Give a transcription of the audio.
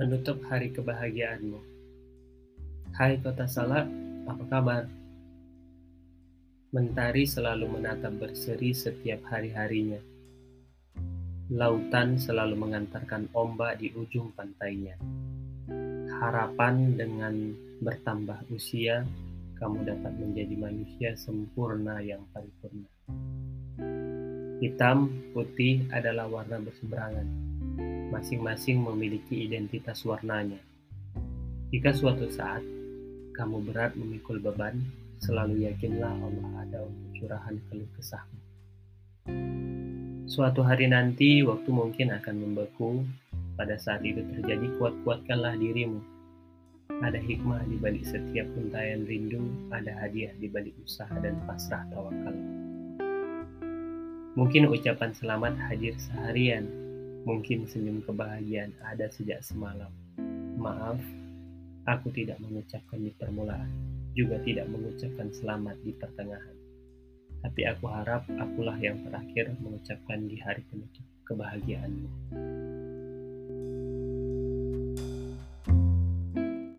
menutup hari kebahagiaanmu. Hai kota Salak, apa kabar? Mentari selalu menatap berseri setiap hari-harinya. Lautan selalu mengantarkan ombak di ujung pantainya. Harapan dengan bertambah usia, kamu dapat menjadi manusia sempurna yang paripurna. Hitam, putih adalah warna berseberangan. Masing-masing memiliki identitas warnanya. Jika suatu saat kamu berat memikul beban, selalu yakinlah Allah ada untuk curahan keluh kesahmu. Suatu hari nanti, waktu mungkin akan membeku. Pada saat itu terjadi, kuat-kuatkanlah dirimu. Ada hikmah di balik setiap untayan rindu, ada hadiah di balik usaha dan pasrah tawakal. Mungkin ucapan selamat hadir seharian, mungkin senyum kebahagiaan ada sejak semalam. Maaf, aku tidak mengucapkan di permulaan, juga tidak mengucapkan selamat di pertengahan. Tapi aku harap akulah yang terakhir mengucapkan di hari penutup kebahagiaanmu.